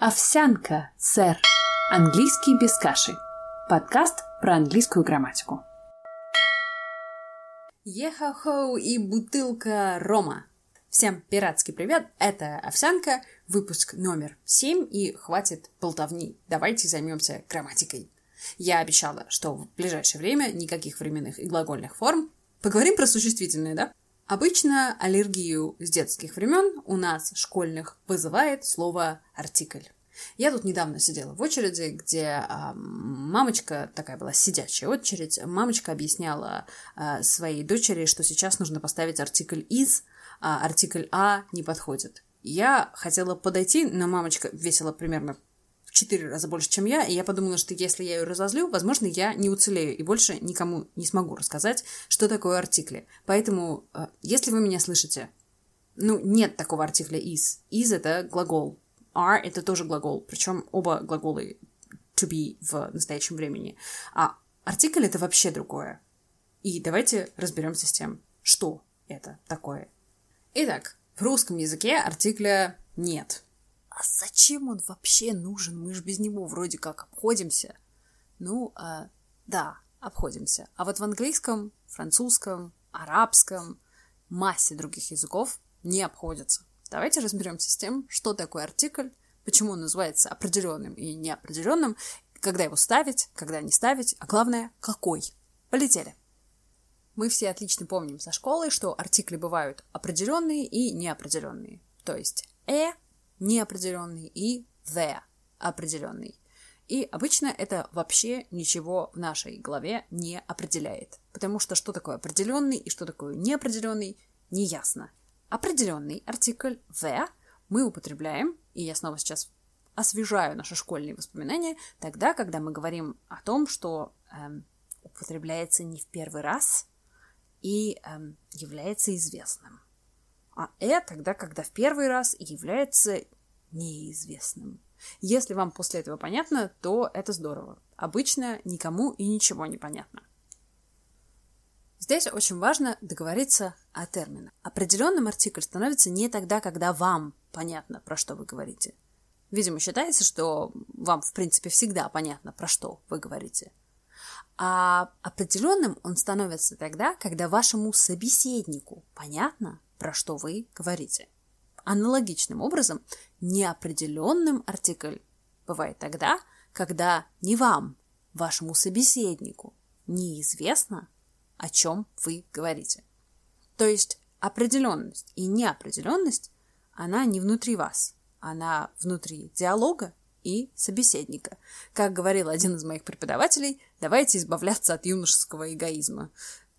Овсянка, сэр. Английский без каши. Подкаст про английскую грамматику. Ехахоу и бутылка рома. Всем пиратский привет, это Овсянка, выпуск номер 7, и хватит болтовни, давайте займемся грамматикой. Я обещала, что в ближайшее время никаких временных и глагольных форм. Поговорим про существительные, да? Обычно аллергию с детских времен у нас, школьных, вызывает слово «артикль». Я тут недавно сидела в очереди, где а, мамочка, такая была сидячая очередь, мамочка объясняла а, своей дочери, что сейчас нужно поставить артикль «из», а артикль «а» не подходит. Я хотела подойти, но мамочка весила примерно четыре раза больше, чем я, и я подумала, что если я ее разозлю, возможно, я не уцелею и больше никому не смогу рассказать, что такое артикли. Поэтому, э, если вы меня слышите, ну, нет такого артикля is. Is — это глагол. Are — это тоже глагол, причем оба глаголы to be в настоящем времени. А артикль — это вообще другое. И давайте разберемся с тем, что это такое. Итак, в русском языке артикля нет — а зачем он вообще нужен? Мы же без него вроде как обходимся. Ну, а, да, обходимся. А вот в английском, французском, арабском, массе других языков не обходятся. Давайте разберемся с тем, что такое артикль, почему он называется определенным и неопределенным, когда его ставить, когда не ставить, а главное, какой. Полетели. Мы все отлично помним со школы, что артикли бывают определенные и неопределенные. То есть «э» неопределенный и the определенный. И обычно это вообще ничего в нашей голове не определяет. Потому что что такое определенный и что такое неопределенный, неясно. Определенный артикль the мы употребляем, и я снова сейчас освежаю наши школьные воспоминания, тогда, когда мы говорим о том, что эм, употребляется не в первый раз и эм, является известным а «э» тогда, когда в первый раз является неизвестным. Если вам после этого понятно, то это здорово. Обычно никому и ничего не понятно. Здесь очень важно договориться о терминах. Определенным артикль становится не тогда, когда вам понятно, про что вы говорите. Видимо, считается, что вам, в принципе, всегда понятно, про что вы говорите. А определенным он становится тогда, когда вашему собеседнику понятно, про что вы говорите. Аналогичным образом, неопределенным артикль бывает тогда, когда не вам, вашему собеседнику, неизвестно, о чем вы говорите. То есть определенность и неопределенность, она не внутри вас, она внутри диалога и собеседника. Как говорил один из моих преподавателей, давайте избавляться от юношеского эгоизма,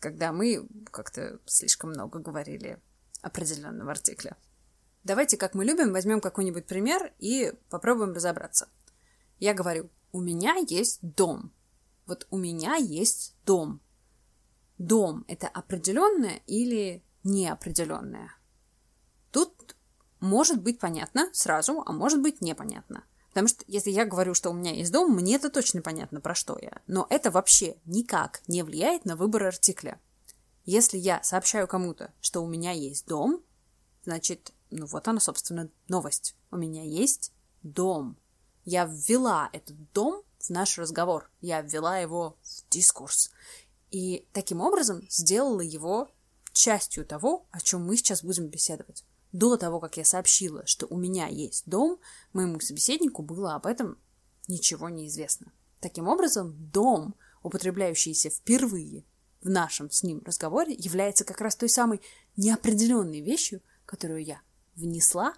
когда мы как-то слишком много говорили определенного артикля. Давайте, как мы любим, возьмем какой-нибудь пример и попробуем разобраться. Я говорю, у меня есть дом. Вот у меня есть дом. Дом – это определенное или неопределенное? Тут может быть понятно сразу, а может быть непонятно. Потому что если я говорю, что у меня есть дом, мне это точно понятно, про что я. Но это вообще никак не влияет на выбор артикля. Если я сообщаю кому-то, что у меня есть дом, значит, ну вот она, собственно, новость. У меня есть дом. Я ввела этот дом в наш разговор. Я ввела его в дискурс. И таким образом сделала его частью того, о чем мы сейчас будем беседовать. До того, как я сообщила, что у меня есть дом, моему собеседнику было об этом ничего не известно. Таким образом, дом, употребляющийся впервые в нашем с ним разговоре является как раз той самой неопределенной вещью, которую я внесла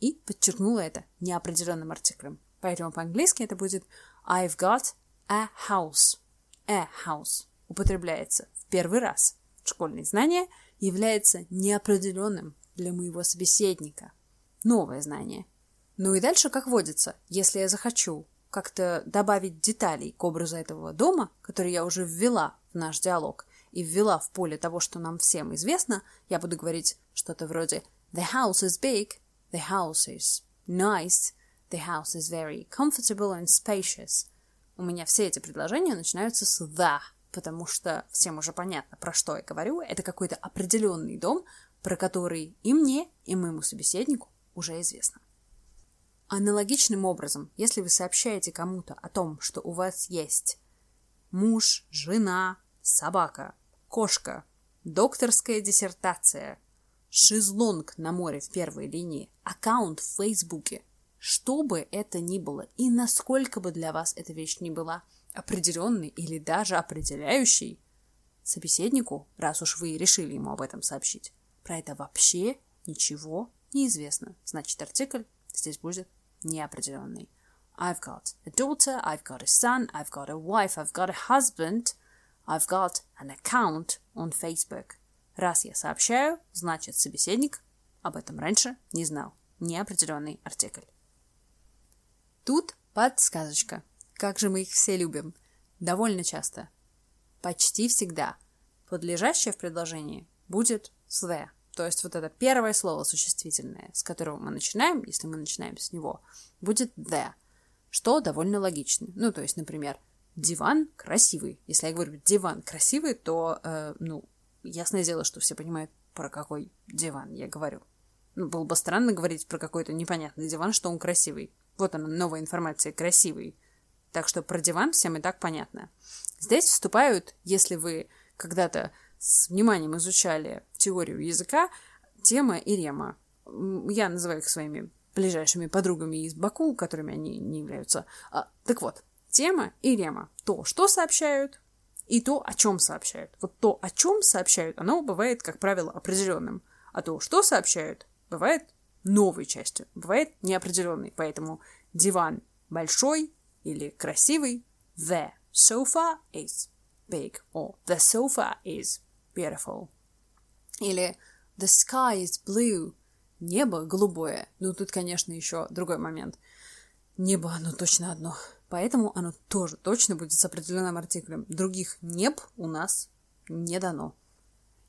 и подчеркнула это неопределенным артиклем. Поэтому по-английски это будет I've got a house. A house употребляется в первый раз. Школьное знание является неопределенным для моего собеседника. Новое знание. Ну и дальше, как водится, если я захочу как-то добавить деталей к образу этого дома, который я уже ввела наш диалог и ввела в поле того, что нам всем известно, я буду говорить что-то вроде The house is big, the house is nice, the house is very comfortable and spacious. У меня все эти предложения начинаются с the, потому что всем уже понятно, про что я говорю. Это какой-то определенный дом, про который и мне, и моему собеседнику уже известно. Аналогичным образом, если вы сообщаете кому-то о том, что у вас есть муж, жена, собака, кошка, докторская диссертация, шезлонг на море в первой линии, аккаунт в Фейсбуке, что бы это ни было и насколько бы для вас эта вещь ни была определенной или даже определяющей, собеседнику, раз уж вы решили ему об этом сообщить, про это вообще ничего не известно. Значит, артикль здесь будет неопределенный. I've got a daughter, I've got a son, I've got a wife, I've got a husband, I've got an account on Facebook. Раз я сообщаю, значит собеседник об этом раньше не знал. Неопределенный артикль. Тут подсказочка. Как же мы их все любим. Довольно часто. Почти всегда. Подлежащее в предложении будет the. То есть вот это первое слово существительное, с которого мы начинаем, если мы начинаем с него, будет the что довольно логично. Ну, то есть, например, диван красивый. Если я говорю диван красивый, то, э, ну, ясное дело, что все понимают, про какой диван я говорю. Ну, было бы странно говорить про какой-то непонятный диван, что он красивый. Вот она, новая информация, красивый. Так что про диван всем и так понятно. Здесь вступают, если вы когда-то с вниманием изучали теорию языка, тема и рема. Я называю их своими ближайшими подругами из Баку, которыми они не являются. А, так вот, тема и рема. То, что сообщают, и то, о чем сообщают. Вот то, о чем сообщают, оно бывает, как правило, определенным. А то, что сообщают, бывает новой частью, бывает неопределенной. Поэтому диван большой или красивый. The sofa is big. Or the sofa is beautiful. Или the sky is blue небо голубое. Ну, тут, конечно, еще другой момент. Небо, оно точно одно. Поэтому оно тоже точно будет с определенным артиклем. Других неб у нас не дано.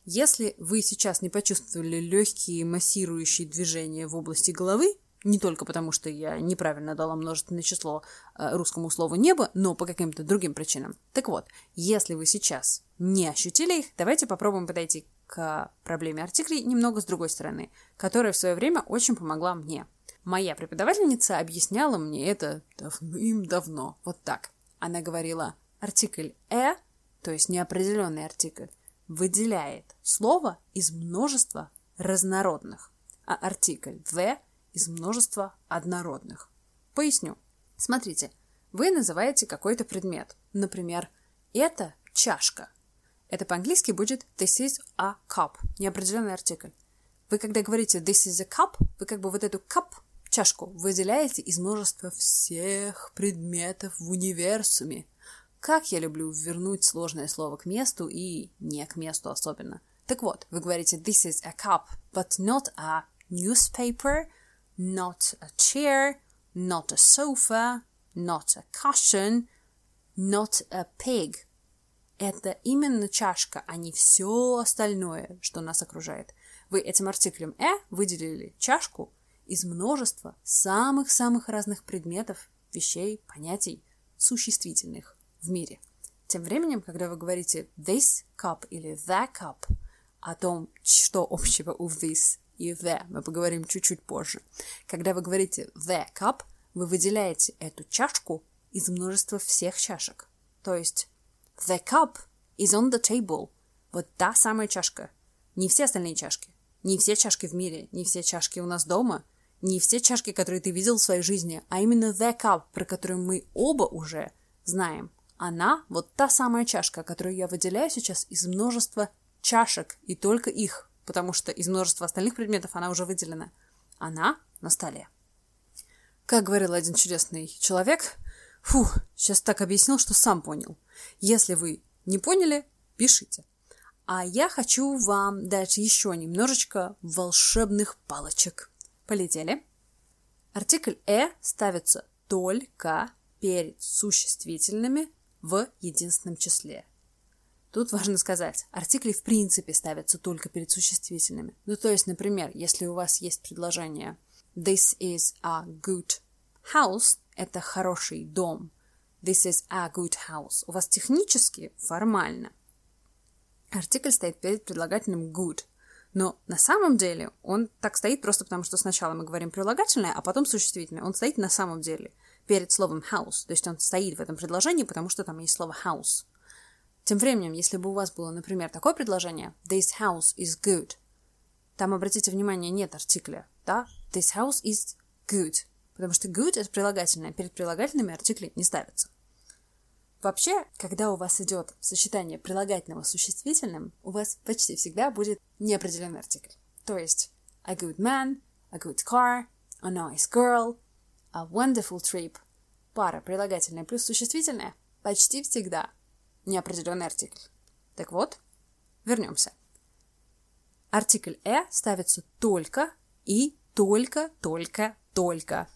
Если вы сейчас не почувствовали легкие массирующие движения в области головы, не только потому, что я неправильно дала множественное число э, русскому слову «небо», но по каким-то другим причинам. Так вот, если вы сейчас не ощутили их, давайте попробуем подойти к проблеме артиклей немного с другой стороны, которая в свое время очень помогла мне. Моя преподавательница объясняла мне это давным-давно, вот так. Она говорила, артикль «э», то есть неопределенный артикль, выделяет слово из множества разнородных, а артикль «the» из множества однородных. Поясню. Смотрите, вы называете какой-то предмет. Например, это чашка – это по-английски будет this is a cup, неопределенный артикль. Вы когда говорите this is a cup, вы как бы вот эту cup, чашку, выделяете из множества всех предметов в универсуме. Как я люблю вернуть сложное слово к месту и не к месту особенно. Так вот, вы говорите this is a cup, but not a newspaper, not a chair, not a sofa, not a cushion, not a pig – это именно чашка, а не все остальное, что нас окружает. Вы этим артиклем «э» выделили чашку из множества самых-самых разных предметов, вещей, понятий, существительных в мире. Тем временем, когда вы говорите this cup или the cup, о том, что общего у this и the, мы поговорим чуть-чуть позже. Когда вы говорите the cup, вы выделяете эту чашку из множества всех чашек. То есть The cup is on the table. Вот та самая чашка. Не все остальные чашки. Не все чашки в мире, не все чашки у нас дома, не все чашки, которые ты видел в своей жизни, а именно the cup, про которую мы оба уже знаем. Она вот та самая чашка, которую я выделяю сейчас из множества чашек, и только их, потому что из множества остальных предметов она уже выделена. Она на столе. Как говорил один чудесный человек, фу, сейчас так объяснил, что сам понял – если вы не поняли, пишите. А я хочу вам дать еще немножечко волшебных палочек. Полетели. Артикль «э» ставится только перед существительными в единственном числе. Тут важно сказать, артикли в принципе ставятся только перед существительными. Ну, то есть, например, если у вас есть предложение This is a good house, это хороший дом, This is a good house. У вас технически, формально. Артикль стоит перед предлагательным good. Но на самом деле он так стоит просто потому, что сначала мы говорим прилагательное, а потом существительное. Он стоит на самом деле перед словом house. То есть он стоит в этом предложении, потому что там есть слово house. Тем временем, если бы у вас было, например, такое предложение This house is good, там, обратите внимание, нет артикля, да? This house is good. Потому что good — это прилагательное. Перед прилагательными артикли не ставятся. Вообще, когда у вас идет сочетание прилагательного с существительным, у вас почти всегда будет неопределенный артикль. То есть a good man, a good car, a nice girl, a wonderful trip. Пара прилагательная плюс существительное почти всегда неопределенный артикль. Так вот, вернемся. Артикль «э» ставится только и только, только, только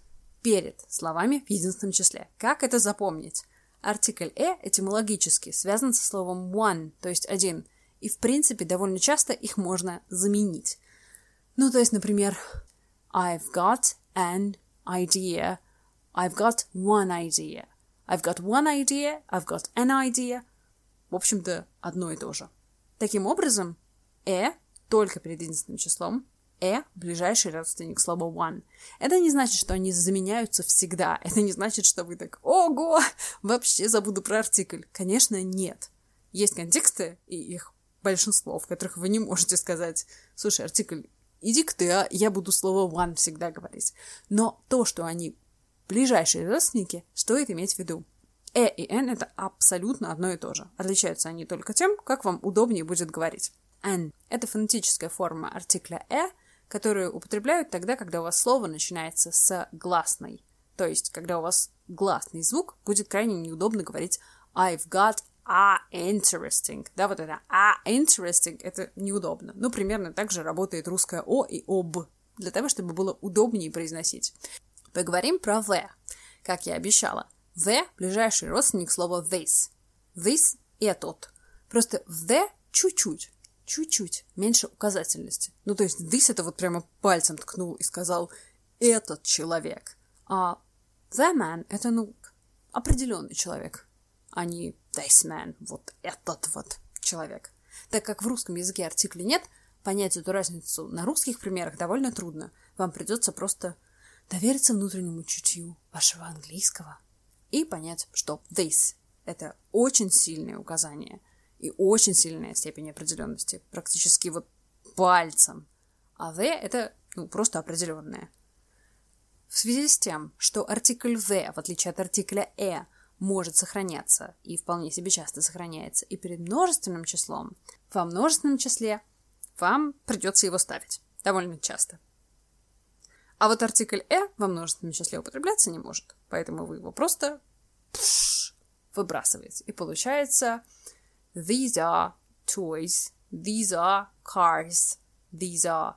перед словами в единственном числе. Как это запомнить? Артикль «э» этимологически связан со словом one, то есть один, и в принципе довольно часто их можно заменить. Ну, то есть, например, I've got an idea, I've got one idea, I've got one idea, I've got an idea. В общем-то, одно и то же. Таким образом, «э» только перед единственным числом, «э» — ближайший родственник слова one. Это не значит, что они заменяются всегда. Это не значит, что вы так «Ого! Вообще забуду про артикль». Конечно, нет. Есть контексты, и их большинство, в которых вы не можете сказать «Слушай, артикль, иди к ты, а я буду слово one всегда говорить». Но то, что они ближайшие родственники, стоит иметь в виду. «Э» и «н» — это абсолютно одно и то же. Отличаются они только тем, как вам удобнее будет говорить an. Это фонетическая форма артикля «э», которую употребляют тогда, когда у вас слово начинается с гласной. То есть, когда у вас гласный звук, будет крайне неудобно говорить I've got a interesting. Да, вот это a interesting, это неудобно. Ну, примерно так же работает русское о и об, для того, чтобы было удобнее произносить. Поговорим про the. Как я обещала, the – ближайший родственник слова this. This – этот. Просто в the чуть-чуть чуть-чуть меньше указательности. Ну, то есть this это вот прямо пальцем ткнул и сказал «этот человек». А the man — это, ну, определенный человек, а не this man, вот этот вот человек. Так как в русском языке артикля нет, понять эту разницу на русских примерах довольно трудно. Вам придется просто довериться внутреннему чутью вашего английского и понять, что this — это очень сильное указание — и очень сильная степень определенности, практически вот пальцем. А the — это ну, просто определенное. В связи с тем, что артикль the, в отличие от артикля e, может сохраняться и вполне себе часто сохраняется и перед множественным числом, во множественном числе вам придется его ставить довольно часто. А вот артикль «э» во множественном числе употребляться не может, поэтому вы его просто выбрасываете. И получается These are toys. These are cars. These are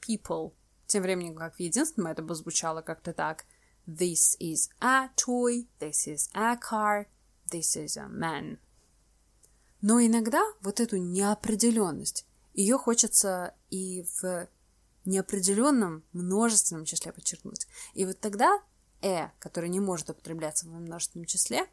people. Тем временем, как в единственном, это бы звучало как-то так. This is a toy. This is a car. This is a man. Но иногда вот эту неопределенность, ее хочется и в неопределенном множественном числе подчеркнуть. И вот тогда «э», который не может употребляться в множественном числе,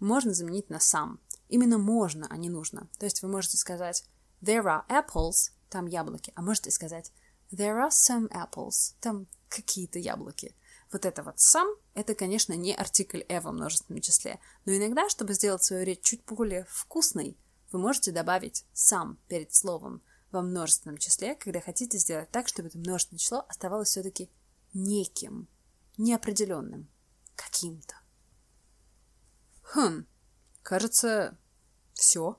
можно заменить на «сам». Именно можно, а не нужно. То есть вы можете сказать there are apples, там яблоки, а можете сказать there are some apples, там какие-то яблоки. Вот это вот some, это, конечно, не артикль «э» во множественном числе, но иногда, чтобы сделать свою речь чуть более вкусной, вы можете добавить some перед словом во множественном числе, когда хотите сделать так, чтобы это множественное число оставалось все-таки неким, неопределенным, каким-то. Хм, Кажется, все.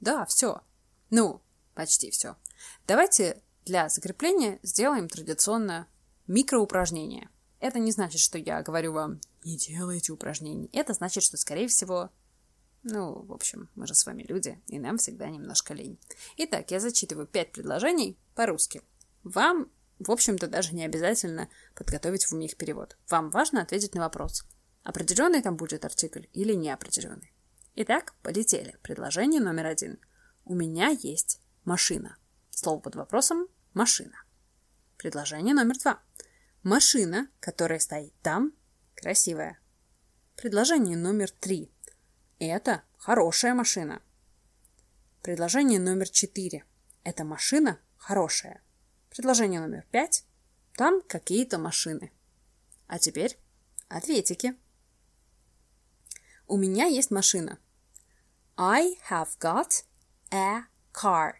Да, все. Ну, почти все. Давайте для закрепления сделаем традиционное микроупражнение. Это не значит, что я говорю вам «не делайте упражнений». Это значит, что, скорее всего, ну, в общем, мы же с вами люди, и нам всегда немножко лень. Итак, я зачитываю пять предложений по-русски. Вам, в общем-то, даже не обязательно подготовить в уме их перевод. Вам важно ответить на вопрос, определенный там будет артикль или неопределенный. Итак, полетели. Предложение номер один. У меня есть машина. Слово под вопросом – машина. Предложение номер два. Машина, которая стоит там, красивая. Предложение номер три. Это хорошая машина. Предложение номер четыре. Эта машина хорошее. Предложение номер пять. Там какие-то машины. А теперь ответики. У меня есть машина. I have got a car.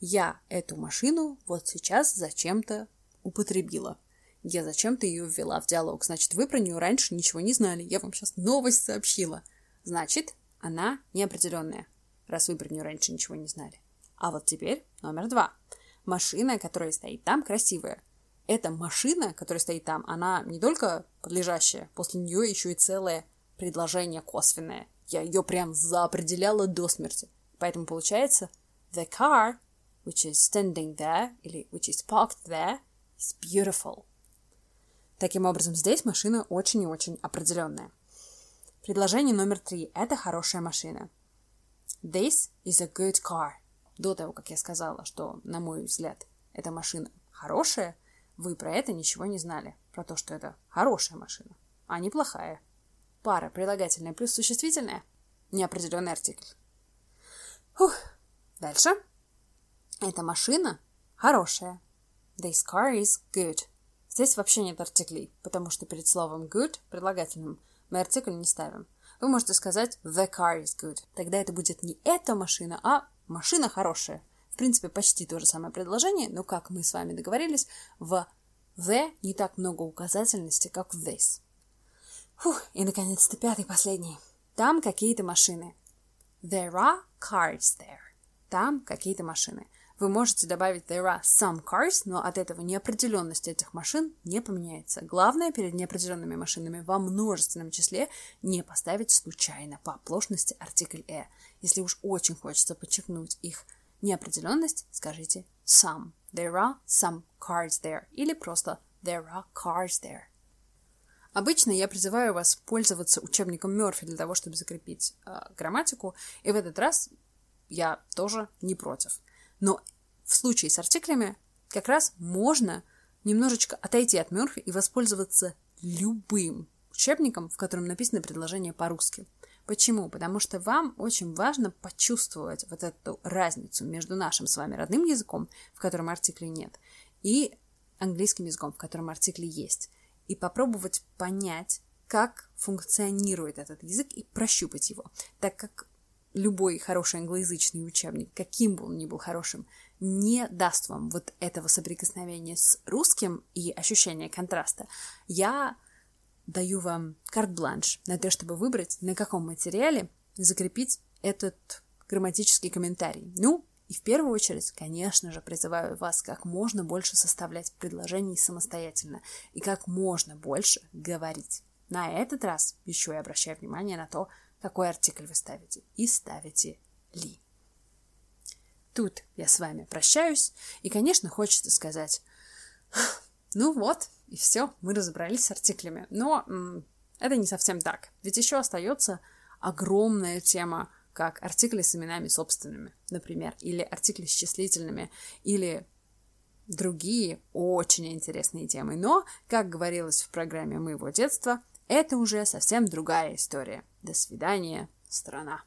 Я эту машину вот сейчас зачем-то употребила. Я зачем-то ее ввела в диалог. Значит, вы про нее раньше ничего не знали. Я вам сейчас новость сообщила. Значит, она неопределенная, раз вы про нее раньше ничего не знали. А вот теперь номер два. Машина, которая стоит там, красивая. Эта машина, которая стоит там, она не только подлежащая, после нее еще и целое предложение косвенное. Я ее прям заопределяла до смерти. Поэтому получается the car, which is standing there, или which is parked there, is beautiful. Таким образом, здесь машина очень и очень определенная. Предложение номер три – это хорошая машина. This is a good car. До того, как я сказала, что, на мой взгляд, эта машина хорошая, вы про это ничего не знали. Про то, что это хорошая машина, а не плохая. Пара прилагательная плюс существительное – неопределенный артикль. Фух. Дальше. Эта машина хорошая. This car is good. Здесь вообще нет артиклей, потому что перед словом good, предлагательным, мы артикль не ставим. Вы можете сказать the car is good. Тогда это будет не эта машина, а машина хорошая. В принципе, почти то же самое предложение, но, как мы с вами договорились, в the не так много указательности, как в this. Фух, и, наконец-то, пятый, последний. Там какие-то машины. There are cars there. Там какие-то машины. Вы можете добавить there are some cars, но от этого неопределенность этих машин не поменяется. Главное перед неопределенными машинами во множественном числе не поставить случайно по оплошности артикль «э». Если уж очень хочется подчеркнуть их неопределенность, скажите some. There are some cars there. Или просто there are cars there. Обычно я призываю вас пользоваться учебником Мерфи для того, чтобы закрепить э, грамматику, и в этот раз я тоже не против. Но в случае с артиклями как раз можно немножечко отойти от Мерфи и воспользоваться любым учебником, в котором написано предложение по-русски. Почему? Потому что вам очень важно почувствовать вот эту разницу между нашим с вами родным языком, в котором артиклей нет, и английским языком, в котором артикли есть. И попробовать понять, как функционирует этот язык и прощупать его. Так как любой хороший англоязычный учебник, каким бы он ни был хорошим, не даст вам вот этого соприкосновения с русским и ощущения контраста, я даю вам карт-бланш на то, чтобы выбрать, на каком материале закрепить этот грамматический комментарий. Ну, и в первую очередь, конечно же, призываю вас как можно больше составлять предложений самостоятельно и как можно больше говорить. На этот раз еще и обращаю внимание на то, какой артикль вы ставите и ставите ли. Тут я с вами прощаюсь, и, конечно, хочется сказать, ну вот, и все, мы разобрались с артиклями. Но м- это не совсем так, ведь еще остается огромная тема, как артикли с именами собственными, например, или артикли с числительными, или другие очень интересные темы. Но, как говорилось в программе моего детства, это уже совсем другая история. До свидания, страна.